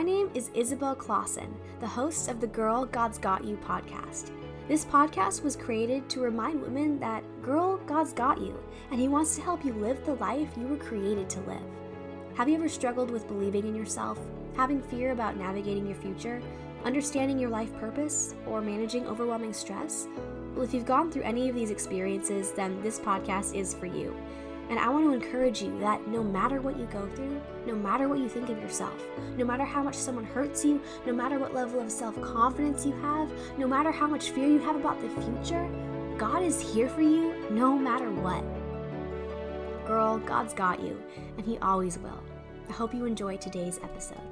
My name is Isabel Clausen, the host of the Girl God's Got You podcast. This podcast was created to remind women that, girl, God's got you, and He wants to help you live the life you were created to live. Have you ever struggled with believing in yourself, having fear about navigating your future, understanding your life purpose, or managing overwhelming stress? Well, if you've gone through any of these experiences, then this podcast is for you. And I want to encourage you that no matter what you go through, no matter what you think of yourself, no matter how much someone hurts you, no matter what level of self confidence you have, no matter how much fear you have about the future, God is here for you no matter what. Girl, God's got you, and He always will. I hope you enjoy today's episode.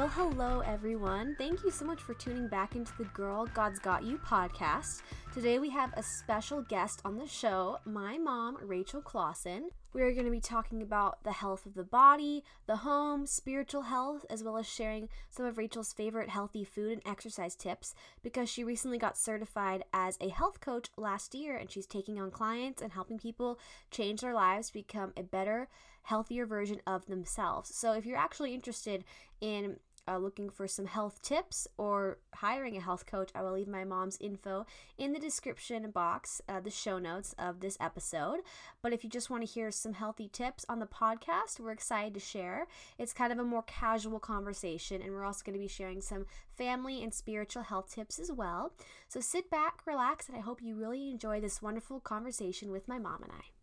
Well, hello everyone. Thank you so much for tuning back into the Girl God's Got You podcast. Today we have a special guest on the show, my mom, Rachel Clausen. We are going to be talking about the health of the body, the home, spiritual health, as well as sharing some of Rachel's favorite healthy food and exercise tips because she recently got certified as a health coach last year and she's taking on clients and helping people change their lives, become a better, healthier version of themselves. So if you're actually interested in uh, looking for some health tips or hiring a health coach, I will leave my mom's info in the description box, uh, the show notes of this episode. But if you just want to hear some healthy tips on the podcast, we're excited to share. It's kind of a more casual conversation, and we're also going to be sharing some family and spiritual health tips as well. So sit back, relax, and I hope you really enjoy this wonderful conversation with my mom and I.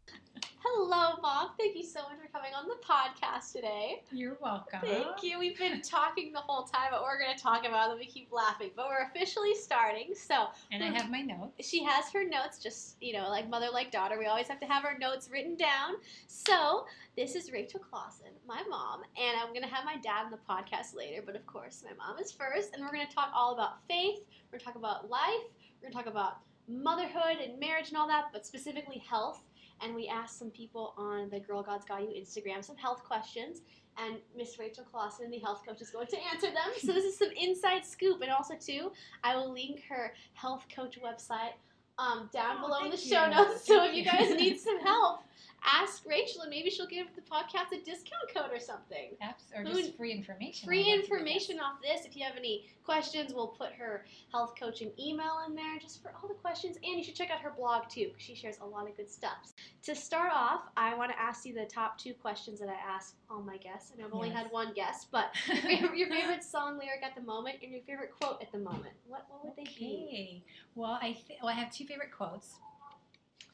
Hello, Mom. Thank you so much for coming on the podcast today. You're welcome. Thank you. We've been talking the whole time but we're going to talk about, and we keep laughing, but we're officially starting. So, And I have my notes. she has her notes, just you know, like mother, like daughter. We always have to have our notes written down. So, this is Rachel Clausen, my mom, and I'm going to have my dad on the podcast later, but of course, my mom is first, and we're going to talk all about faith. We're going to talk about life. We're going to talk about motherhood and marriage and all that, but specifically health and we asked some people on the Girl God's Got You Instagram some health questions, and Miss Rachel Clausen, the health coach, is going to answer them. So this is some inside scoop, and also too, I will link her health coach website um, down Oh, below in the show you. notes. So if you. guys need some help, ask Rachel, and maybe she'll give the podcast a discount code or something. Apps or just free information. Free I'd love to do information off this. If you have any questions, we'll put her health coaching email in there just for all the questions. And you should check out her blog too, because she shares a lot of good stuff. To start off, I want to ask you the top two questions that I ask all my guests. And I've only Yes. had one guest, but your favorite, song lyric at the moment and your favorite quote at the moment. What, what would they be? Okay. Well, I th- well I have two favorite quotes.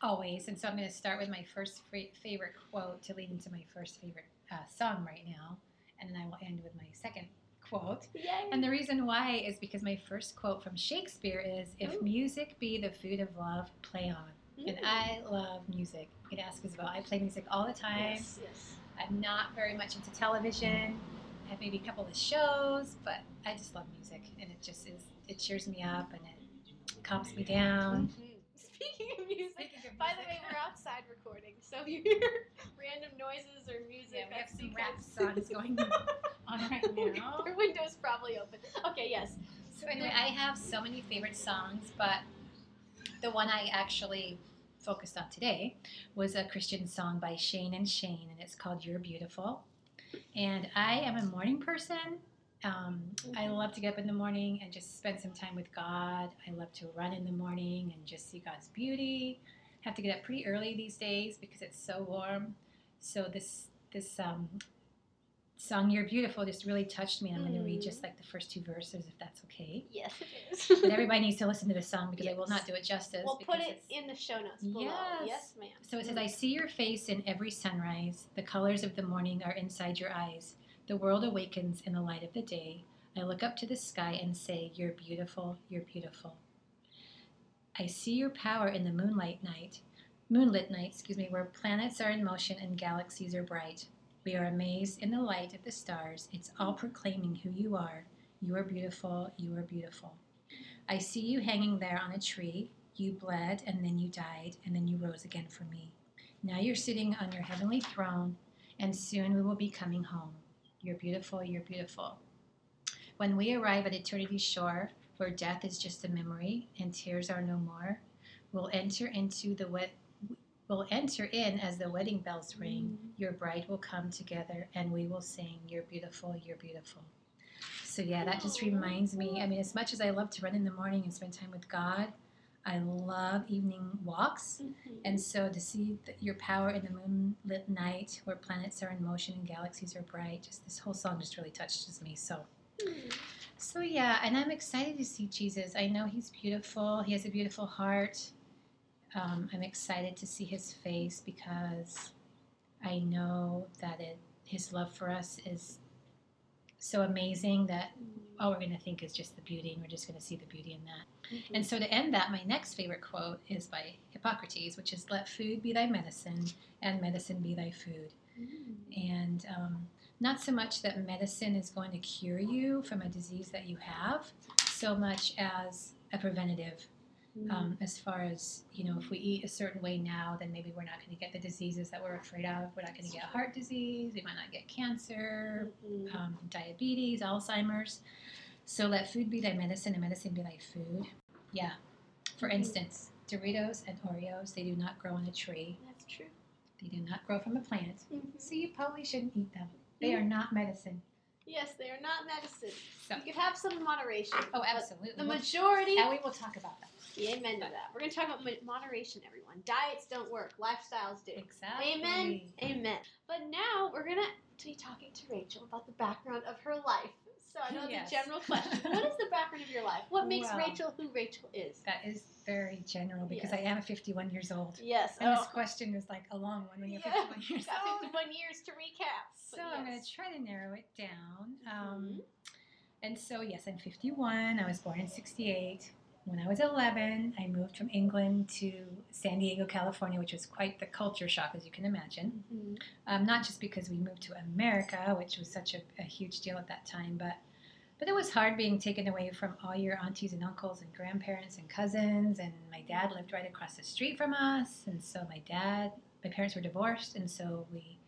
Always, and so I'm going to start with my first favorite quote to lead into my first favorite uh, song right now, and then I will end with my second quote. Yay. And the reason why is because my first quote from Shakespeare is, "If Ooh. music be the food of love, play on." And Mm. I love music. You can ask Isabel. I play music all the time. Yes, yes. I'm not very much into television. I have maybe a couple of shows, but I just love music, and it just is. It cheers me up, and it calms me down. Mhm. Speaking of music, Speaking of by the way, we're outside recording, so if you hear random noises or music, Yeah, we have some rap songs going on right now. Their window's probably open. Okay, yes. So anyway, I have so many favorite songs, but the one I actually focused on today was a Christian song by Shane and Shane, and it's called "You're Beautiful." And I am a morning person. Um, I love to get up in the morning and just spend some time with God. I love to run in the morning and just see God's beauty. Have to get up pretty early these days because it's so warm. So this this um, song "You're Beautiful" just really touched me. I'm going to read Mm. just like the first two verses, if that's okay. Yes, it is. But everybody needs to listen to this song because I will not do it justice. we'll put it in the show notes below. Yes. Yes, ma'am. So it says, I see your face in every sunrise. The colors of the morning are inside your eyes. The world awakens in the light of the day. I look up to the sky and say, You're beautiful, you're beautiful. I see your power in the moonlight night, moonlit night, excuse me, where planets are in motion and galaxies are bright. We are amazed in the light of the stars. It's all proclaiming who you are. You are beautiful, you are beautiful. I see you hanging there on a tree. You bled, and then you died, and then you rose again for me. Now you're sitting on your heavenly throne, and soon we will be coming home. You're beautiful, you're beautiful. When we arrive at eternity's shore, where death is just a memory and tears are no more, we'll enter into the wet. We'll enter in as the wedding bells ring. Mm. Your bride will come together, and we will sing, "You're beautiful, you're beautiful." So yeah, that just reminds me. I mean, as much as I love to run in the morning and spend time with God, I love evening walks. Mhm. And so to see th- your power in the moonlit night where planets are in motion and galaxies are bright, just this whole song just really touches me. So, Mm. so yeah, and I'm excited to see Jesus. I know he's beautiful. He has a beautiful heart. Um, I'm excited to see his face because I know that it, his love for us is so amazing that all we're going to think is just the beauty, and we're just going to see the beauty in that. Mhm. And so to end that, my next favorite quote is by Hippocrates, which is "Let food be thy medicine, and medicine be thy food." Mm. And um, not so much that medicine is going to cure you from a disease that you have, so much as a preventative. Mm. Um, as far as you know, if we eat a certain way now, then maybe we're not going to get the diseases that we're afraid of. We're not going to get heart disease. We might not get cancer, Mhm. um, diabetes, Alzheimer's. So let food be thy medicine and medicine be thy food. Yeah. For Mhm. instance, Doritos and Oreos, they do not grow on a tree. That's true. They do not grow from a plant. Mhm. So you probably shouldn't eat them. They are not medicine. Yes, they are not medicine. So, You can have some in moderation. oh, absolutely. The majority. and we will talk about that. Yeah, amen to that. We're going to talk about moderation, everyone. Diets don't work, lifestyles do. Exactly. Amen. Amen. But now we're going to be talking to Rachel about the background of her life. So I know Yes. a general question. what is the background of your life? What makes Well- Rachel who Rachel is? That is very general because Yes. I am 51 years old. Yes. And oh. this question is like a long one when you're Yeah. 51 years Got old. 51 years to recap. So but I'm going to try to narrow it down. Um, Mhm. And so, yes, I'm 51. I was born in 68. When I was 11, I moved from England to San Diego, California, which was quite the culture shock, as you can imagine. Mhm. Um, not just because we moved to America, which was such a, a huge deal at that time, but but it was hard being taken away from all your aunties and uncles and grandparents and cousins. And my dad lived right across the street from us, and so my dad, my parents were divorced, and so we,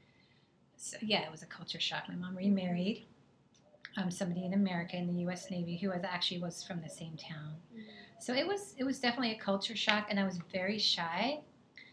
so yeah, it was a culture shock. My mom remarried um, somebody in America in the U.S. Navy who was actually was from the same town. So it was it was definitely a culture shock, and I was very shy.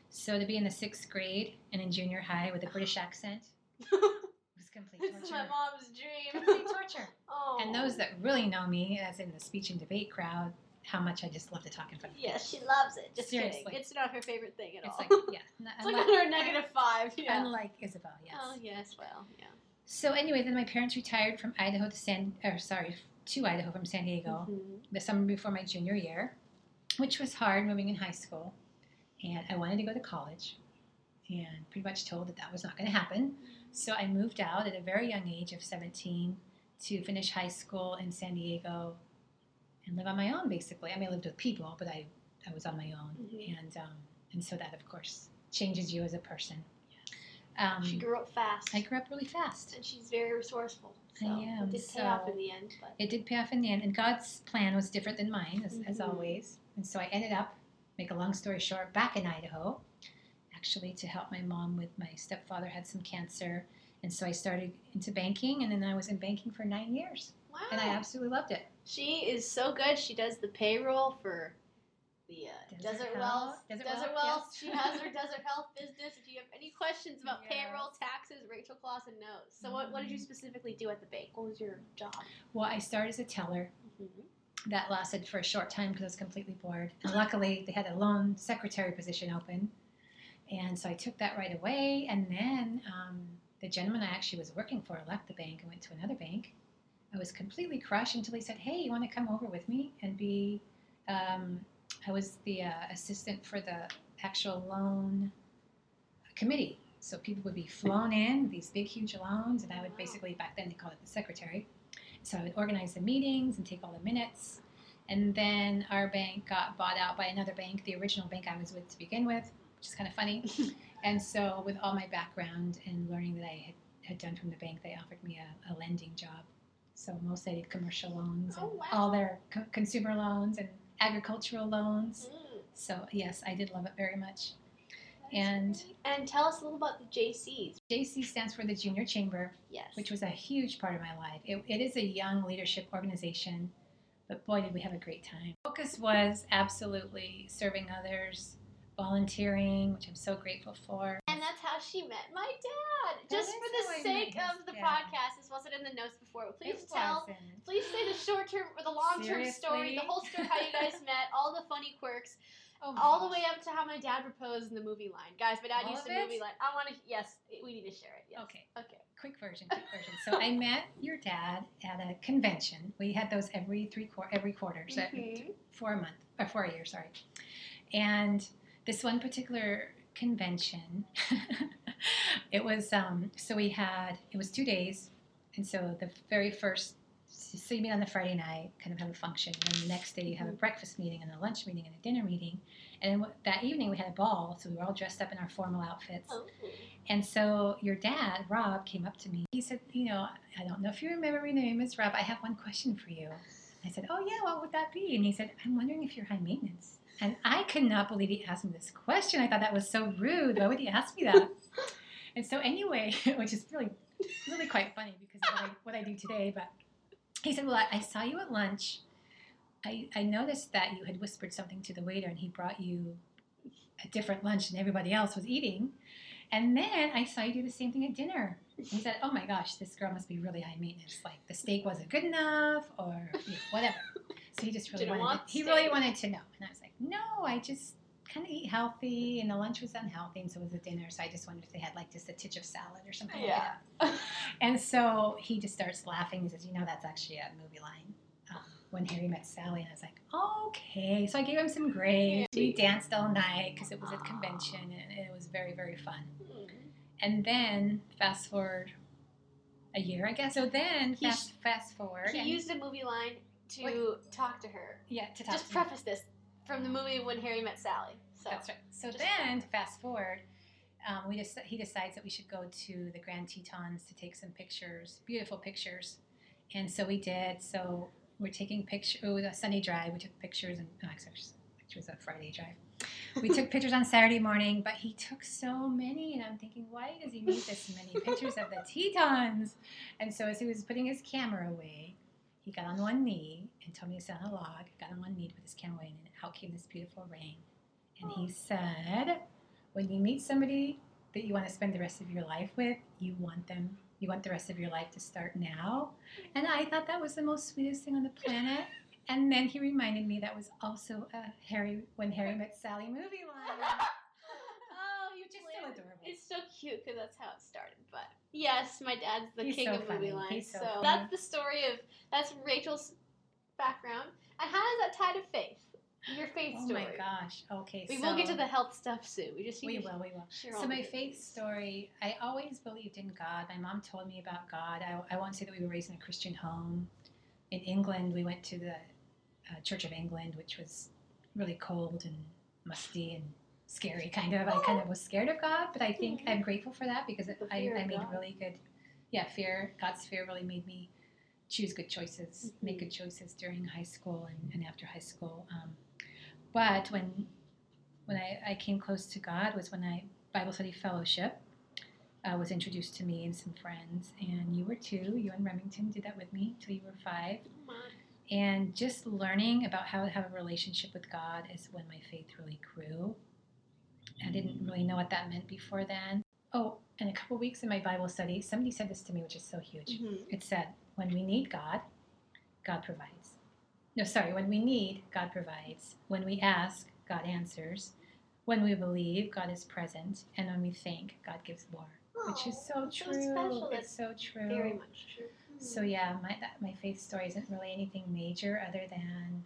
So to be in the sixth grade and in junior high with a British accent was complete This is my mom's dream. Complete torture. oh. And those that really know me, as in the speech and debate crowd, how much I just love to talk in front of people. Yes, she loves it. Just Seriously. kidding. It's not her favorite thing at It's all. like yeah, it's like under a negative five. Yeah. unlike Isabel, yes. Oh yes, well, yeah. So anyway, then my parents retired from Idaho to San, or sorry, to Idaho from San Diego. Mhm. the summer before my junior year, which was hard moving in high school. And I wanted to go to college and pretty much told that that was not going to happen. So I moved out at a very young age of 17 to finish high school in San Diego and live on my own basically. I mean, I lived with people, but I, I was on my own. Mhm. And, um, and so that, of course, changes you as a person. Um, She grew up fast, I grew up really fast. and she's very resourceful. So I am, it did pay off in the end. But It did pay off in the end, and God's plan was different than mine, as, as Mhm. always. And so I ended up, make a long story short, back in Idaho, actually to help my mom with my stepfather had some cancer, and so I started into banking, and then I was in banking for nine years, wow, and I absolutely loved it. she is so good. She does the payroll for the uh, Desert Desert. Wealth. Desert Desert, Wealth, yes. She has her Desert Health business. If you have any questions about Yes. payroll, taxes, Rachel Clausen knows. So what, what did you Mhm. specifically do at the bank? What was your job? Well, I started as a teller. That lasted for a short time because I was completely bored. And luckily, they had a loan secretary position open. And so I took that right away. And then um, the gentleman I actually was working for left the bank and went to another bank. I was completely crushed until he said, Hey, you want to come over with me and be. Um, I was the uh, assistant for the actual loan committee. So people would be flown in, these big, huge loans, and I would basically, back then they called it the secretary. So I would organize the meetings and take all the minutes. And then our bank got bought out by another bank, the original bank I was with to begin with, which is kind of funny. and so, with all my background and learning that I had, had done from the bank, they offered me a, a lending job. So, mostly I did commercial loans and Oh, wow. all their co- consumer loans and agricultural loans. Mm, So yes, I did love it very much. that's And- great. and tell us a little about the JCs. JC stands for the Junior Chamber, Yes. which was a huge part of my life. It, it is a young leadership organization, but boy, did we have a great time. Focus was absolutely serving others, volunteering, which I'm so grateful for. That's how she met my dad. That Just for the sake of the podcast, this wasn't in the notes before, please It tell. wasn't. Please say the short term or the long term story, the whole story, how you guys met, all the funny quirks, Oh all the way up to how my dad proposed in the movie line. Guys, my dad All used the movie line. I want to. Yes, we need to share it. Yes. Okay. Okay. quick version, quick version. So I met your dad at a convention. We had those every three quarter, every quarter, so Mhm. for a month or four a year, sorry. And this one particular convention, it was um, so we had it was two days, and so the very first. So you meet on the Friday night, kind of have a function, and then the next day you have a breakfast meeting and a lunch meeting and a dinner meeting, and then that evening we had a ball, so we were all dressed up in our formal outfits. Oh. And so your dad, Rob, came up to me. He said, You know, I don't know if you remember my name is Rob. I have one question for you. I said, Oh, yeah, what would that be? And he said, I'm wondering if you're high maintenance. And I could not believe he asked me this question. I thought that was so rude. Why would he ask me that? and so, anyway, which is really, really quite funny because of what I, what I do today. But he said, Well, I, I saw you at lunch. I, I noticed that you had whispered something to the waiter and he brought you a different lunch than everybody else was eating. And then I saw you do the same thing at dinner. He said, "Oh my gosh, this girl must be really high maintenance. Like the steak wasn't good enough, or you know, whatever." So he just really Didn't wanted. want To, he really wanted to know, and I was like, "No, I just kind of eat healthy, and the lunch was unhealthy, and so was the dinner. So I just wondered if they had like just a titch of salad or something like Yeah. that." And so he just starts laughing. He says, "You know, that's actually a movie line." Um, when Harry met Sally, and I was like, "Okay." So I gave him some grace. We danced all night because it was a convention, and it was very, very fun. Hmm. And then fast forward a year, I guess. So then He fast fast forward. He used a movie line to talk to her. yeah to talk Just to me. preface this from the movie When Harry Met Sally. So That's right. So then fast forward, um, we just he decides that we should go to the Grand Tetons to take some pictures, beautiful pictures, and so we did. So we're taking pictures. It was a Sunday drive. We took pictures, and oh, actually, it was a Friday drive. We took pictures on Saturday morning, but he took so many, and I'm thinking, why does he need this many pictures of the Tetons? And so as he was putting his camera away, he got on one knee and told me to sit on a log. Got on one knee to put his camera away, and out came this beautiful rain. And he oh. said, when you meet somebody that you want to spend the rest of your life with, you want them, you want the rest of your life to start now. And I thought that was the most sweetest thing on the planet. And then he reminded me that was also a Harry when Harry met Sally movie line. oh, you is so adorable. It's so cute because that's how it started. But yes, my dad's the He's king so of movie lines. He's so so funny. that's the story of that's Rachel's background. And how does that tie to faith? Your faith Oh story. Oh my gosh. Okay. We so will get to the health stuff soon. We just We will, we will. So my faith story, I always believed in God. My mom told me about God. I, I won't say that we were raised in a Christian home. In England, we went to the uh, Church of England, which was really cold and musty and scary, kind of. I kind of was scared of God, but I think I'm grateful for that because I, I made really good, yeah, fear. God's fear really made me choose good choices, make Mhm. good choices during high school and, and after high school. Um, but when when I, I came close to God was when I Bible study fellowship uh, was introduced to me and some friends, and you were too. You and Remington did that with me till you were five, on. and just learning about how to have a relationship with God is when my faith really grew. I didn't really know what that meant before then. Oh, and a couple weeks in my Bible study, somebody said this to me, which is so huge. Mhm. It said, when we need God, God provides. No, sorry, when we need, God provides. When we ask, God answers. When we believe, God is present. And when we think, God gives more. Which is Oh, so that's true. special. It's so true. very much true. So yeah, my that, my faith story isn't really anything major other than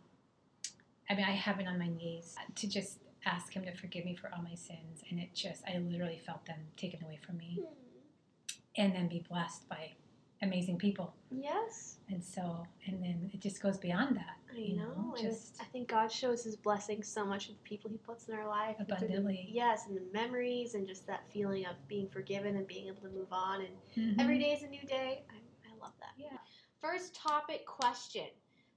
I mean I have been on my knees to just ask him to forgive me for all my sins and it just I literally felt them taken away from me Hmm. and then be blessed by amazing people. Yes, And so and then it just goes beyond that. I you know. it's- just I think God shows His blessing so much with the people He puts in our life. through the- Abundantly. yes, and the memories and just that feeling of being forgiven and being able to move on. And Mhm. every day is a new day. I, I love that. Yeah. First topic question.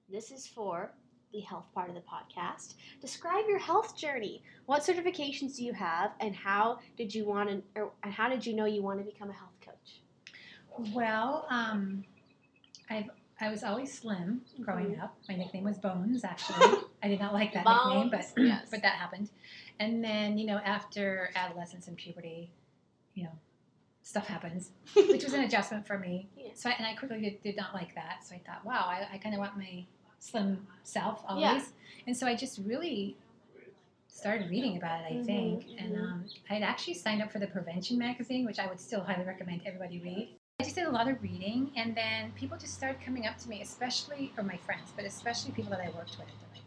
This is for the health part of the podcast. Describe your health journey. What certifications do you have, and how did you want to, or and how did you know you want to become a health coach? Well, um, I've I was always slim growing Mhm. up. My nickname was Bones. Actually, I did not like that nickname, but yes. but that happened. And then you know, after adolescence and puberty, you know, stuff happens, which was an adjustment for me. Yeah. So I, and I quickly did, did not like that. So I thought, wow, I, I kind of want my slim self always. Yeah. And so I just really started reading about it. I Mhm, think, and mhm. um, I had actually signed up for the Prevention magazine, which I would still highly recommend everybody read. I just did a lot of reading, and then people just started coming up to me, especially, or my friends, but especially people that I worked with. They're like,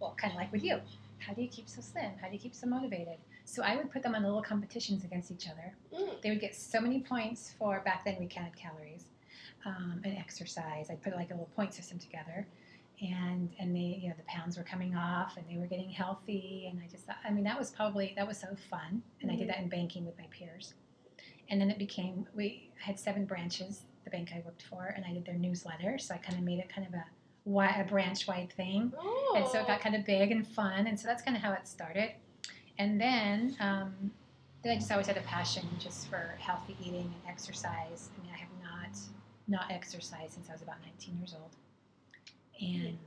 well, kind of like with you. How do you keep so slim? How do you keep so motivated? So I would put them on little competitions against each other. Mm. They would get so many points for back then we counted calories um, and exercise. I'd put like a little point system together, and and they you know the pounds were coming off and they were getting healthy. And I just thought, I mean that was probably that was so fun. And I Mhm. did that in banking with my peers. And then it became we had seven branches the bank I worked for, and I did their newsletter. So I kind of made it kind of a a branch wide thing. Oh. And so it got kind of big and fun, and so that's kind of how it started. And then, um, then I just always had a passion just for healthy eating and exercise. I mean, I have not not exercised since I was about 19 years old, and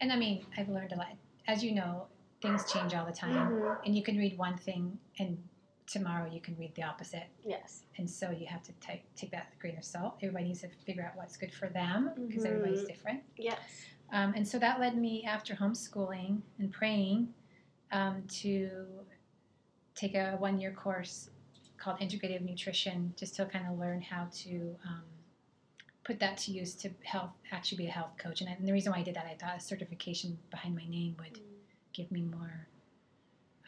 and I mean, I've learned a lot. As you know, things change all the time, Mhm. and you can read one thing, and tomorrow you can read the opposite. Yes. And so you have to take take that with a grain of salt. Everybody needs to figure out what's good for them because Mhm. everybody's different. Yes. Um, and so that led me, after homeschooling and praying, um, to take a one year course called Integrative Nutrition just to kind of learn how to um, put that to use to help actually be a health coach. And, I, and the reason why I did that, I thought a certification behind my name would give me more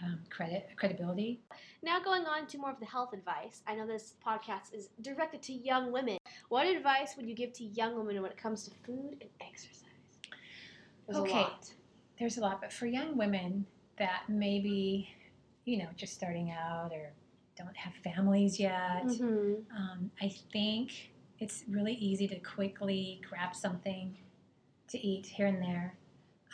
um, credit, credibility. Now going on to more of the health advice. I know this podcast is directed to young women. What advice would you give to young women when it comes to food and exercise? There's Okay. a lot. There's a lot, but for young women that maybe, you know, just starting out or don't have families yet, Mhm. Um, I think it's really easy to quickly grab something to eat here and there,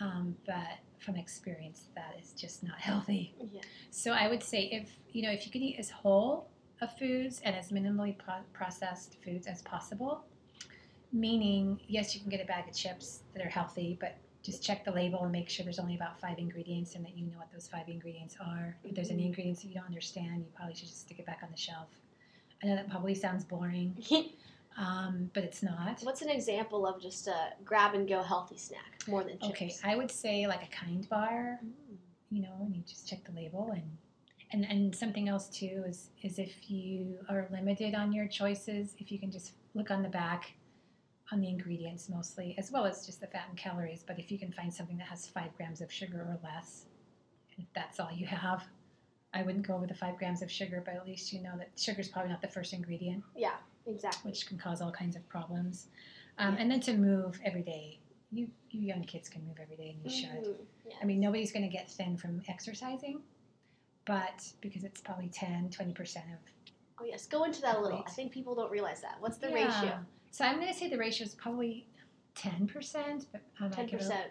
um, but from experience, that is just not healthy. Yeah. So I would say if you know if you can eat as whole of foods and as minimally pro- processed foods as possible, meaning yes, you can get a bag of chips that are healthy, but just check the label and make sure there's only about five ingredients and that you know what those five ingredients are. If there's any Mhm. ingredients that you don't understand, you probably should just stick it back on the shelf. I know that probably sounds boring, um, but it's not. What's an example of just a grab and go healthy snack more than chips? Okay, I would say like a kind bar, Mm. you know, and you just check the label and and and something else too is is if you are limited on your choices, if you can just look on the back on the ingredients mostly, as well as just the fat and calories. But if you can find something that has five grams of sugar or less, if that's all you have, I wouldn't go over the five grams of sugar, but at least you know that sugar is probably not the first ingredient, Yeah, exactly. which can cause all kinds of problems. Um, Yeah. And then to move every day. You, you young kids can move every day and you should. Mhm. Yeah. I mean, nobody's going to get thin from exercising, but because it's probably 10, 20% of. Oh yes, go into that a little. I think people don't realize that. What's the Yeah. ratio? So I'm going to say the ratio is probably 10%, but I might Ten give it a- percent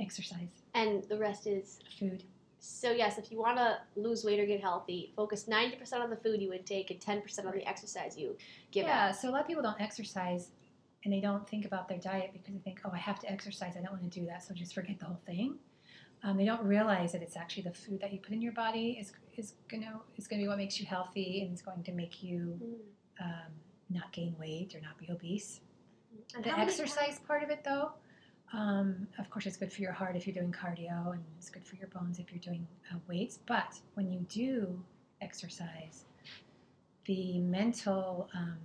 exercise, and the rest is. food. So yes, if you want to lose weight or get healthy, focus ninety percent on the food you intake and ten percent on the exercise you give yeah, out. so a lot of people don't exercise and they don't think about their diet because they think, oh, I have to exercise. I don't want to do that, so just forget the whole thing. Um, they don't realize that it's actually the food that you put in your body is, is gonna is gonna be what makes you healthy and is going to make you Mm. um, not gain weight or not be obese. And The exercise part of it, though, um, of course, it's good for your heart if you're doing cardio, and it's good for your bones if you're doing uh, weights. But when you do exercise, the mental, um,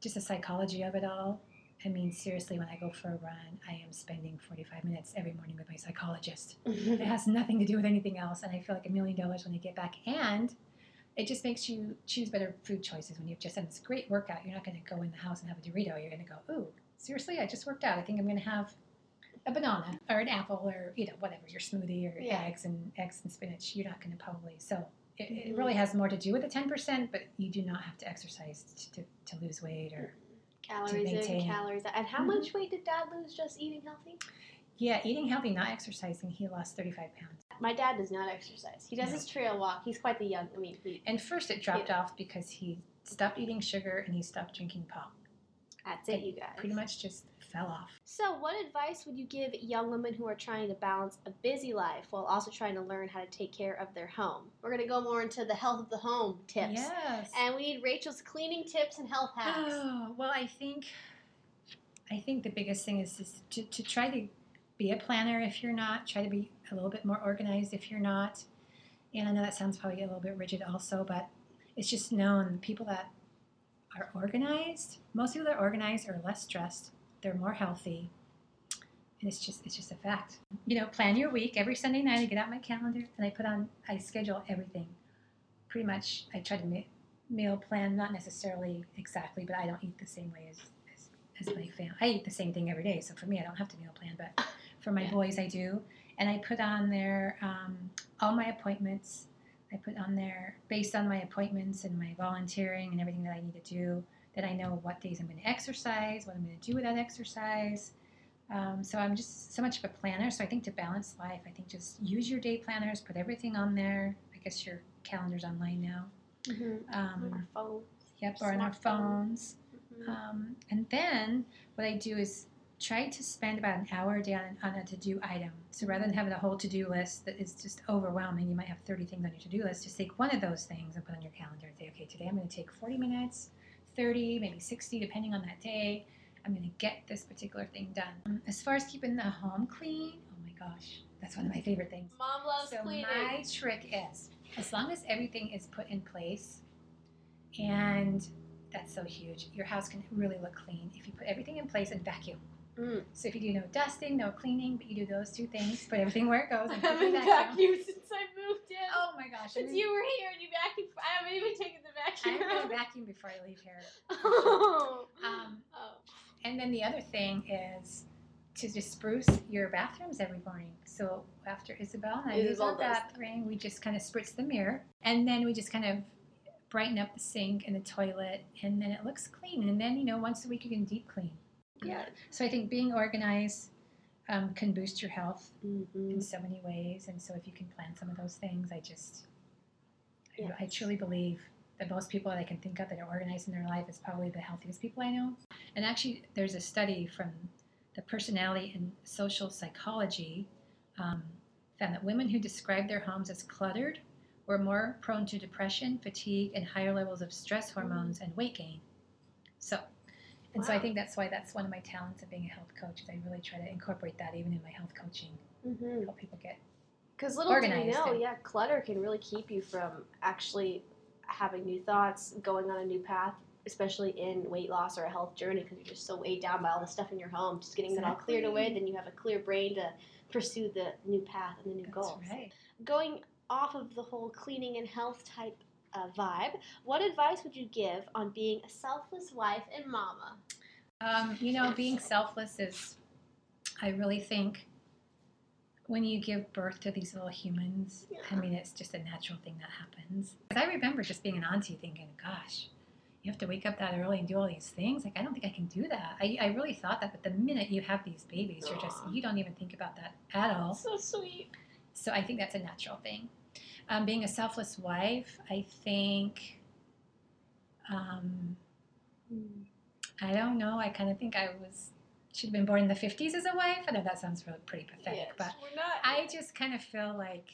just the psychology of it all. I mean, seriously, when I go for a run, I am spending 45 minutes every morning with my psychologist. It has nothing to do with anything else, and I feel like a million dollars when I get back. And it just makes you choose better food choices when you've just done this great workout. You're not going to go in the house and have a Dorito. You're going to go, ooh, seriously, I just worked out. I think I'm going to have a banana or an apple or you know whatever your smoothie or Yeah. eggs and eggs and spinach. You're not going to probably so. It, Mhm. it really has more to do with the 10%, but you do not have to exercise to, to lose weight or calories in, calories out. And how Mhm. much weight did Dad lose just eating healthy? Yeah, eating healthy, not exercising, he lost 35 pounds. My dad does not exercise. He does No. his trail walk. He's quite the young. I mean, he, And first it dropped off because he stopped eating sugar and he stopped drinking pop. That's it, you guys. Pretty much just fell off. So, what advice would you give young women who are trying to balance a busy life while also trying to learn how to take care of their home? We're going to go more into the health of the home tips. Yes. And we need Rachel's cleaning tips and health hacks. Oh, well, I think I think the biggest thing is, is to, to try to be a planner if you're not. Try to be a little bit more organized if you're not. And I know that sounds probably a little bit rigid also, but it's just known people that are organized, most people that are organized are less stressed, they're more healthy. And it's just it's just a fact. You know, plan your week. Every Sunday night I get out my calendar and I put on I schedule everything. Pretty much I try to ma- meal plan, not necessarily exactly, but I don't eat the same way as, as, as my family. I eat the same thing every day, so for me, I don't have to meal plan, but for my Yeah. boys, I do. And I put on there um, all my appointments. I put on there, based on my appointments and my volunteering and everything that I need to do, that I know what days I'm going to exercise, what I'm going to do with that exercise. Um, so I'm just so much of a planner. So I think to balance life, I think just use your day planners, put everything on there. I guess your calendar's online now. Mm-hmm. Um, On our phone. Yep, or on our phones. Mhm. Um, and then what I do is try to spend about an hour a day on, on a to do item. So rather than having a whole to do list that is just overwhelming, you might have 30 things on your to do list, just take one of those things and put on your calendar and say, okay, today I'm going to take 40 minutes, 30, maybe 60, depending on that day. I'm going to get this particular thing done. Um, As far as keeping the home clean, oh my gosh, that's one of my favorite things. Mom loves So cleaning. my trick is, as long as everything is put in place, and that's so huge, your house can really look clean if you put everything in place and vacuum. Mm. So if you do no dusting, no cleaning, but you do those two things, put everything where it goes I haven't vacuum. vacuumed since I moved in. Oh my gosh! Since you were here and you vacuumed, I haven't even taken the vacuum. I'm gonna vacuum before I leave here. oh. Um, oh. And then the other thing is to just spruce your bathrooms every morning. So after Isabel and I use our bathroom, we just kind of spritz the mirror, and then we just kind of brighten up the sink and the toilet, and then it looks clean. And then you know once a week you can deep clean. Good. So I think being organized um, can boost your health Mm-hmm. in so many ways, and so if you can plan some of those things, I just I- Yes. I truly believe that most people that I can think of that are organized in their life is probably the healthiest people I know. And actually, there's a study from the personality and social psychology um, found that women who described their homes as cluttered were more prone to depression, fatigue, and higher levels of stress hormones and weight gain. So, and so I think that's why that's one of my talents of being a health coach is I really try to incorporate that even in my health coaching, Mm-hmm. help people get Because little do you know, and- yeah, clutter can really keep you from actually having new thoughts, going on a new path, especially in weight loss or a health journey, because you're just so weighed down by all the stuff in your home. Just getting that all cleared away, then you have a clear brain to pursue the new path and the new That's goals. right. Going off of the whole cleaning and health type uh, vibe, what advice would you give on being a selfless wife and mama? Um, you know, being selfless is, I really think, when you give birth to these little humans, I mean, it's just a natural thing that happens. 'Cause I remember just being an auntie thinking, gosh, you have to wake up that early and do all these things. Like, I don't think I can do that. I, I really thought that, but the minute you have these babies, you're just, you don't even think about that at all. So sweet. So I think that's a natural thing. Um, being a selfless wife, I think, um, I don't know. I kind of think I was should have been born in the fifties as a wife. I know that sounds really pretty pathetic, Yes, but. I just kind of feel like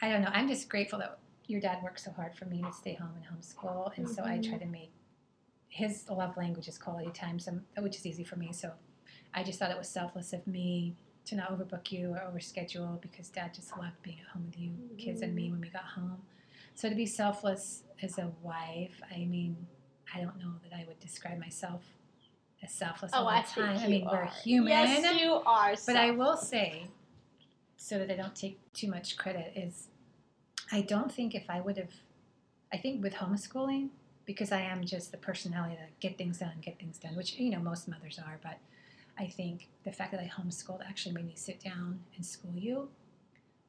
I don't know. I'm just grateful that your dad worked so hard for me to stay home and homeschool, and so I try to make his love language is quality time, so, which is easy for me. So I just thought it was selfless of me to not overbook you or overschedule because dad just loved being at home with you kids and me mm. when we got home. So to be selfless as a wife, I mean, I don't know that I would describe myself as selfless all oh, the I time. think you I mean, are. we're human. Yes, you are. But I will say, so that I don't take too much credit, is I don't think if I would have, I think with homeschooling, because I am just the personality to get things done, get things done, which, you know, most mothers are, but I think the fact that I homeschooled actually made me sit down and school you.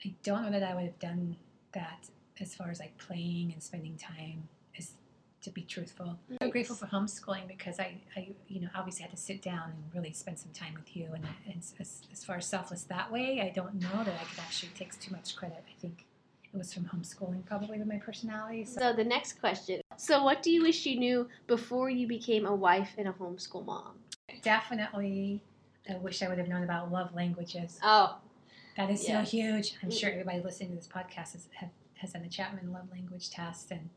I don't know that I would have done that as far as like playing and spending time as to be truthful. I'm grateful for homeschooling because I, I, you know, obviously had to sit down and really spend some time with you. And, and as, as far as selfless that way, I don't know that I could actually take too much credit. I think it was from homeschooling probably with my personality. So So the next question. So what do you wish you knew before you became a wife and a homeschool mom? Definitely, I wish I would have known about love languages. Oh, That is Yes. so huge. I'm sure Mm. everybody listening to this podcast has, have, has done the Chapman love language test. And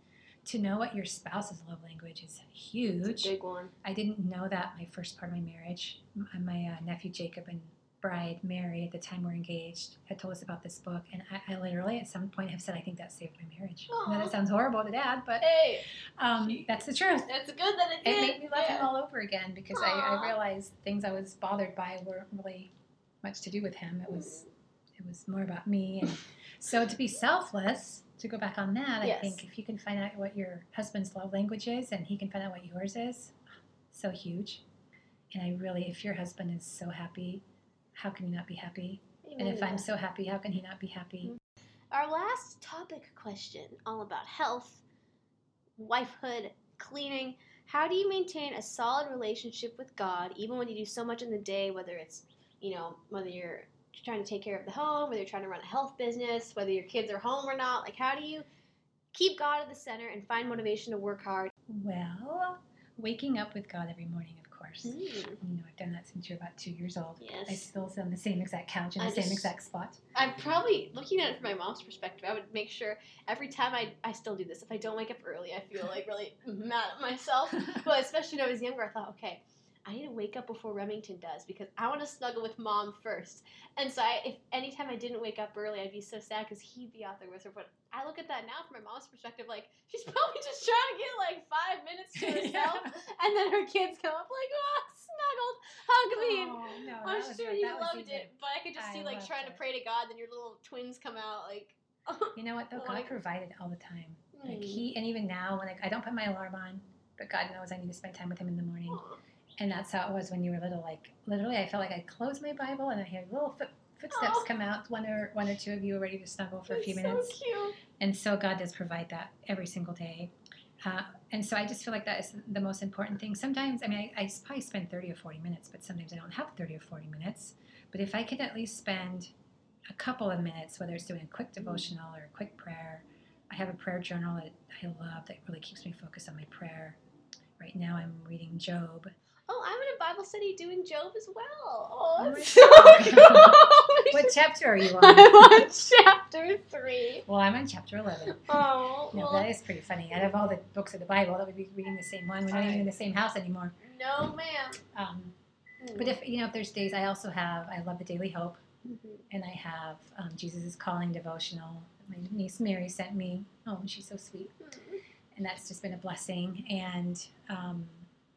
to know what your spouse's love language is huge. big one. I didn't know that my first part of my marriage. M- My uh, nephew Jacob and bride Mary, at the time we're engaged, had told us about this book. And I, I literally at some point have said, I think that saved my marriage. Aw. that sounds horrible to dad, but Hey, um, that's the truth. that's good that it It did. made me love Yeah. him all over again because I, I realized things I was bothered by weren't really much to do with him. It was it was more about me. And so to be selfless, to go back on that, Yes. I think if you can find out what your husband's love language is and he can find out what yours is, so huge. And I really, if your husband is so happy, how can you not be happy? And if I'm so happy, how can he not be happy? Mm-hmm. Our last topic question, all about health, wifehood, cleaning. How do you maintain a solid relationship with God even when you do so much in the day, whether it's, you know, whether you're trying to take care of the home, whether you're trying to run a health business, whether your kids are home or not? Like, how do you keep God at the center and find motivation to work hard? Well, waking up with God every morning, course. Mm, You know, I've done that since you're about two years old. Yes. I still sit on the same exact couch in the I same exact spot. I'm probably looking at it from my mom's perspective. I would make sure every time I, I still do this. If I don't wake up early, I feel like really mad at myself. But especially when I was younger, I thought, okay, I need to wake up before Remington does because I want to snuggle with mom first. And so, I, if anytime I didn't wake up early, I'd be so sad because he'd be out there with her. But I look at that now from my mom's perspective, like she's probably just trying to get like five minutes to herself, and then her kids come up like, oh, snuggled, hug me. Oh, no, I'm sure you loved it, but I could just I see like trying to pray to God, then your little twins come out like. You know what though? Like- God provided all the time. Like mm. He and even now, when I, I don't put my alarm on, but God knows I need to spend time with Him in the morning. Aw. And that's how it was when you were little. Like literally, I felt like I closed my Bible and I heard little foot, footsteps come out. One or one or two of you were ready to snuggle for a few minutes. So cute. And so God does provide that every single day. Uh, and so I just feel like that is the most important thing. Sometimes, I mean, I, I probably spend 30 or 40 minutes, but sometimes I don't have 30 or 40 minutes. But if I could at least spend a couple of minutes, whether it's doing a quick devotional or a quick prayer, I have a prayer journal that I love that really keeps me focused on my prayer. Right now, I'm reading Job. Oh, I'm in a Bible study doing Job as well. Oh, Oh that's so cool. What chapter are you on? I'm on chapter three. Well, I'm on chapter 11. Oh, No, well, that is pretty funny. Out of all the books of the Bible, that would be reading the same one. We're not even in the same house anymore. no, ma'am. Um, but if you know, if there's days, I also have. I love the Daily Hope, Mhm. and I have um, Jesus is Calling devotional. My niece Mary sent me. Oh, she's so sweet, and that's just been a blessing. And um,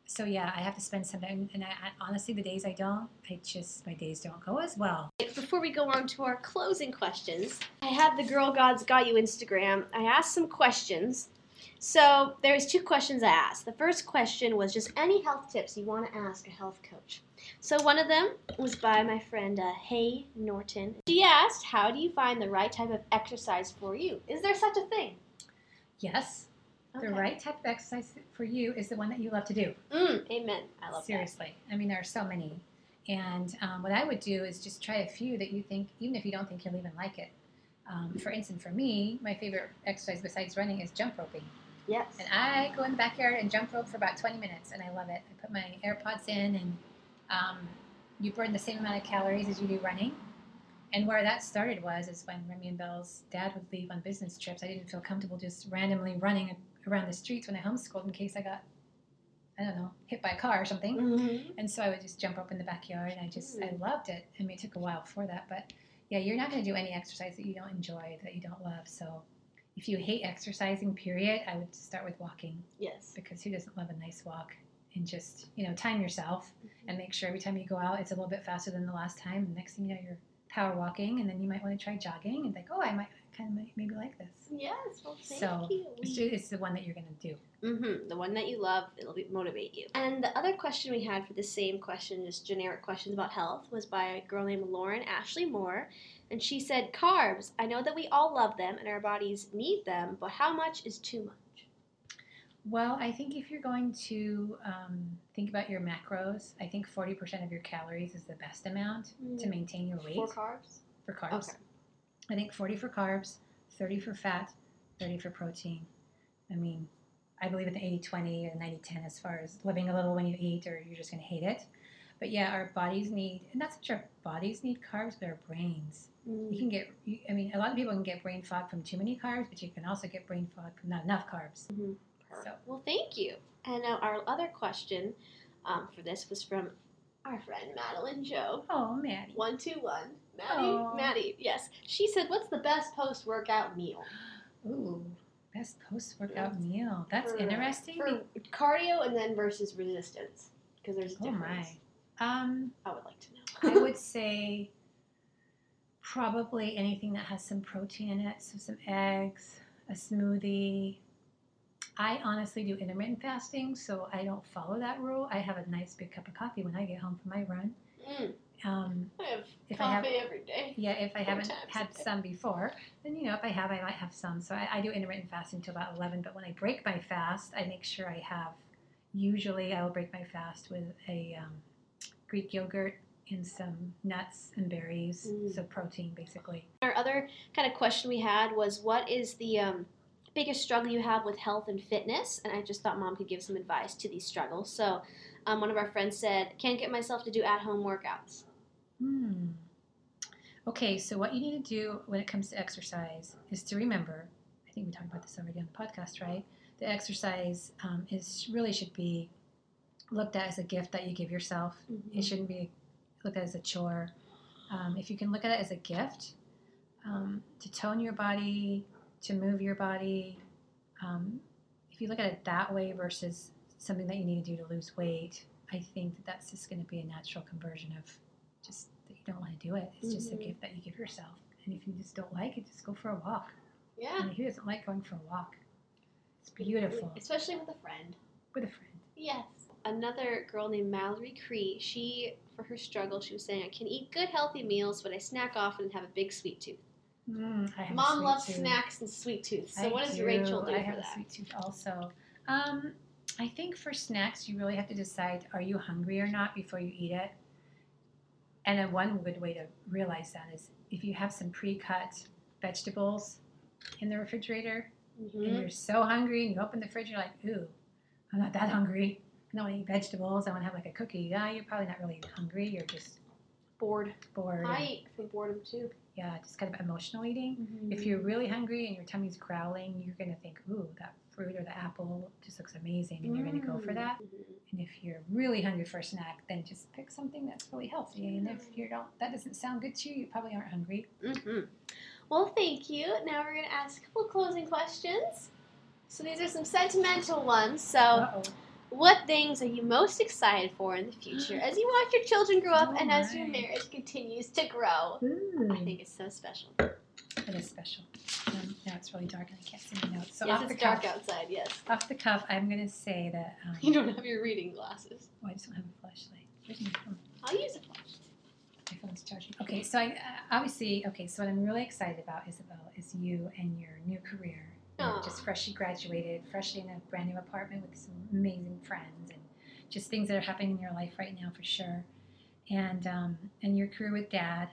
so yeah, I have to spend some time. And I, I, honestly, the days I don't, I just my days don't go as well. Before we go on to our closing questions, I had the Girl Gods Got You Instagram. I asked some questions. So there's two questions I asked. The first question was just any health tips you want to ask a health coach. So one of them was by my friend uh, Hay Norton. She asked, "How do you find the right type of exercise for you? Is there such a thing?" Yes, the right type of exercise for you is the one that you love to do. Mm, amen. I love Seriously. I mean, there are so many. And um, what I would do is just try a few that you think, even if you don't think you'll even like it. Um, for instance, for me, my favorite exercise besides running is jump roping. Yes. And I go in the backyard and jump rope for about 20 minutes, and I love it. I put my AirPods in, and um, you burn the same amount of calories as you do running. And where that started was is when Remy and Belle's dad would leave on business trips. I didn't feel comfortable just randomly running around the streets when I homeschooled in case I got, I don't know, hit by a car or something. Mhm. And so I would just jump up in the backyard, and I just I Mm. loved it. I mean, it took a while for that, but yeah, you're not going to do any exercise that you don't enjoy, that you don't love. So if you hate exercising, period, I would start with walking Yes. because who doesn't love a nice walk? And just you know, time yourself and make sure every time you go out, it's a little bit faster than the last time. And next thing you know, you're power walking, and then you might want to try jogging and think, oh, I might kind of maybe like this. Yes. Well, thank So, you. It's, it's the one that you're going to do. Mm-hmm. The one that you love, it'll be, motivate you. And the other question we had for the same question, just generic questions about health, was by a girl named Lauren Ashley Moore. And she said, Carbs, I know that we all love them and our bodies need them, but how much is too much? Well, I think if you're going to um, think about your macros, I think 40% of your calories is the best amount to maintain your weight Four carbs. for carbs. Okay. I think 40 for carbs, 30 for fat, 30 for protein. I mean, I believe in the 80 20 and 90 10 as far as living a little when you eat or you're just going to hate it. But yeah, our bodies need, and that's what our bodies need carbs, but our brains. Mm. You can get, I mean, a lot of people can get brain fog from too many carbs, but you can also get brain fog from not enough carbs. So, Well, thank you. And now our other question um, for this was from our friend Madeline Joe. oh, Maddie. One two one. Maddie, Aw. Maddie, yes. She said, "What's the best post-workout meal Ooh, best post workout meal. That's For- interesting. for cardio and then versus resistance? Because there's a oh, difference. my. Um, I would like to know. I would say probably anything that has some protein in it, so some eggs, a smoothie. I honestly do intermittent fasting, so I don't follow that rule. I have a nice big cup of coffee when I get home from my run. Mm, Um, I have If I have- coffee every day. yeah, if I haven't had some before, then you know, if I have, I might have some. So I, I do intermittent fasting until about 11. But when I break my fast, I make sure I have. Usually, I will break my fast with a um, Greek yogurt and some nuts and berries, Mm. so protein basically. Our other kind of question we had was, "What is the um, biggest struggle you have with health and fitness?" And I just thought mom could give some advice to these struggles. So, um, one of our friends said, "Can't get myself to do at-home workouts." Hmm. Okay, so what you need to do when it comes to exercise is to remember. I think we talked about this already on the podcast, right? The exercise um, is really should be looked at as a gift that you give yourself. It shouldn't be looked at as a chore. Um, if you can look at it as a gift, um, to tone your body, to move your body, um, if you look at it that way versus something that you need to do to lose weight, I think that that's just going to be a natural conversion of just that you don't want to do it. It's just a Mhm. gift that you give yourself. And if you just don't like it, just go for a walk. Yeah, And who doesn't like going for a walk? It's beautiful especially with a friend. with a friend. Yes. Another girl named Mallory Cree, she, for her struggle, she was saying, I can eat good, healthy meals, but I snack often and have a big sweet tooth. Mm, I have a Mom loves tooth. snacks and sweet tooth. So, I what does do. Rachel do I for have that? a sweet tooth also. Um, I think for snacks, you really have to decide are you hungry or not before you eat it. And then one good way to realize that is if you have some pre-cut vegetables in the refrigerator and Mhm. you're so hungry and you open the fridge, you're like, ooh, I'm not that hungry. I don't want to eat vegetables. I want to have like a cookie. Yeah, you're probably not really hungry. You're just Bored. bored. I eat from boredom too. yeah, just kind of emotional eating. Mm-hmm. If you're really hungry and your tummy's growling, you're going to think, ooh, that fruit or the apple just looks amazing, and you're going to go for that. Mhm. And if you're really hungry for a snack, then just pick something that's really healthy. And if you don't, that doesn't sound good to you, you probably aren't hungry. Mhm. Well, thank you. Now we're going to ask a couple of closing questions. So these are some sentimental ones. So, Uh-oh. What things are you most excited for in the future as you watch your children grow up Oh and as your marriage continues to grow? Ooh, I think it's so special. it is special. Um, now it's really dark and I can't see my notes. So yes, off the it's dark cuff, outside. Yes, off the cuff, I'm going to say that. Um, you don't have your reading glasses. oh, I just don't have a flashlight. Where's my phone? I'll use a flashlight. My phone's charging. Okay, so I uh, obviously okay. So what I'm really excited about, Isabel, is you and your new career. Just freshly graduated, freshly in a brand new apartment with some amazing friends, and just things that are happening in your life right now for sure. And um, and your career with Dad,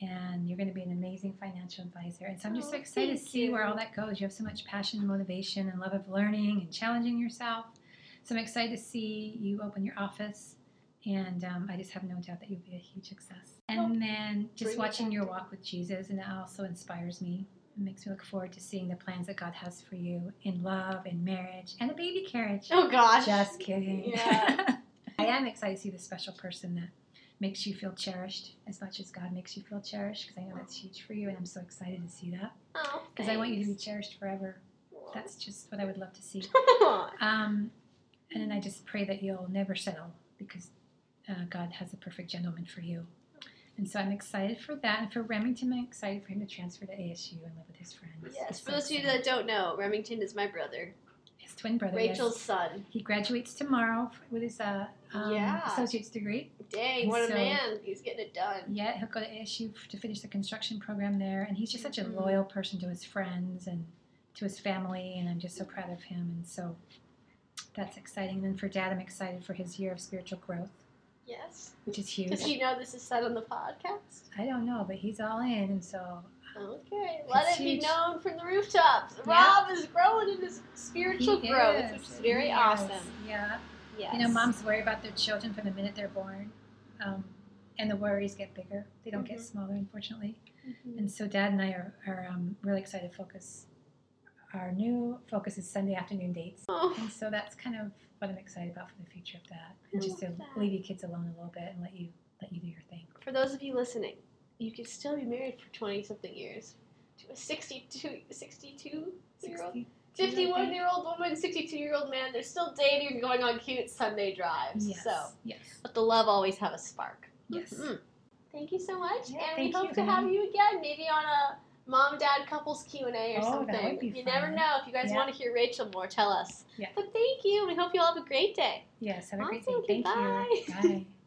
and you're going to be an amazing financial advisor. And so I'm just so Oh, excited to see where all that goes. You have so much passion, and motivation, and love of learning and challenging yourself. So I'm excited to see you open your office and um, I just have no doubt that you'll be a huge success. And then just watching your walk with Jesus, and it also inspires me. It makes me look forward to seeing the plans that God has for you in love and marriage and a baby carriage. Oh gosh. Just kidding. Yeah. I am excited to see the special person that makes you feel cherished as much as God makes you feel cherished because I know that's huge for you, and I'm so excited to see that Oh, because I want you to be cherished forever. That's just what I would love to see. Um, and then I just pray that you'll never settle because uh, God has a perfect gentleman for you. And so I'm excited for that. And for Remington, I'm excited for him to transfer to ASU and live with his friends. yes. For so those of you that don't know, Remington is my brother, his twin brother. yes. Rachel's son. He graduates tomorrow with his uh, um, Yeah. associate's degree. Dang, And what a man! He's getting it done. Yeah, he'll go to ASU to finish the construction program there. And he's just such a Mhm. loyal person to his friends and to his family. And I'm just so proud of him. And so that's exciting. And then for Dad, I'm excited for his year of spiritual growth, Yes. which is huge. Does he know this is said on the podcast? I don't know, but he's all in, and so Okay, let It's it be known from the rooftops. Yeah. Rob is growing in his spiritual he growth, is. which is very He is. awesome. Yeah. Yes. You know, moms worry about their children from the minute they're born, um, and the worries get bigger. They don't get Mhm. smaller, unfortunately. Mhm. And so, Dad and I are, are um, really excited to focus. Our new focus is Sunday afternoon dates, Oh, and so that's kind of what I'm excited about for the future of that, I and just to that. leave you kids alone a little bit and let you let you do your thing. for those of you listening, you could still be married for 20 something years to a 62, 62 year old, 51 year old woman, 62 year old man. They're still dating and going on cute Sunday drives. Yes. So, yes. but the love always have a spark. Yes. Mhm. Thank you so much, Yeah, and we hope you, to have you again, maybe on a mom dad couples Q and A or Oh, something. you never know. If you guys Yeah. want to hear Rachel more, tell us. Yeah. But thank you. We hope you all have a great day. Yes. Have a great day. Thank you. Bye.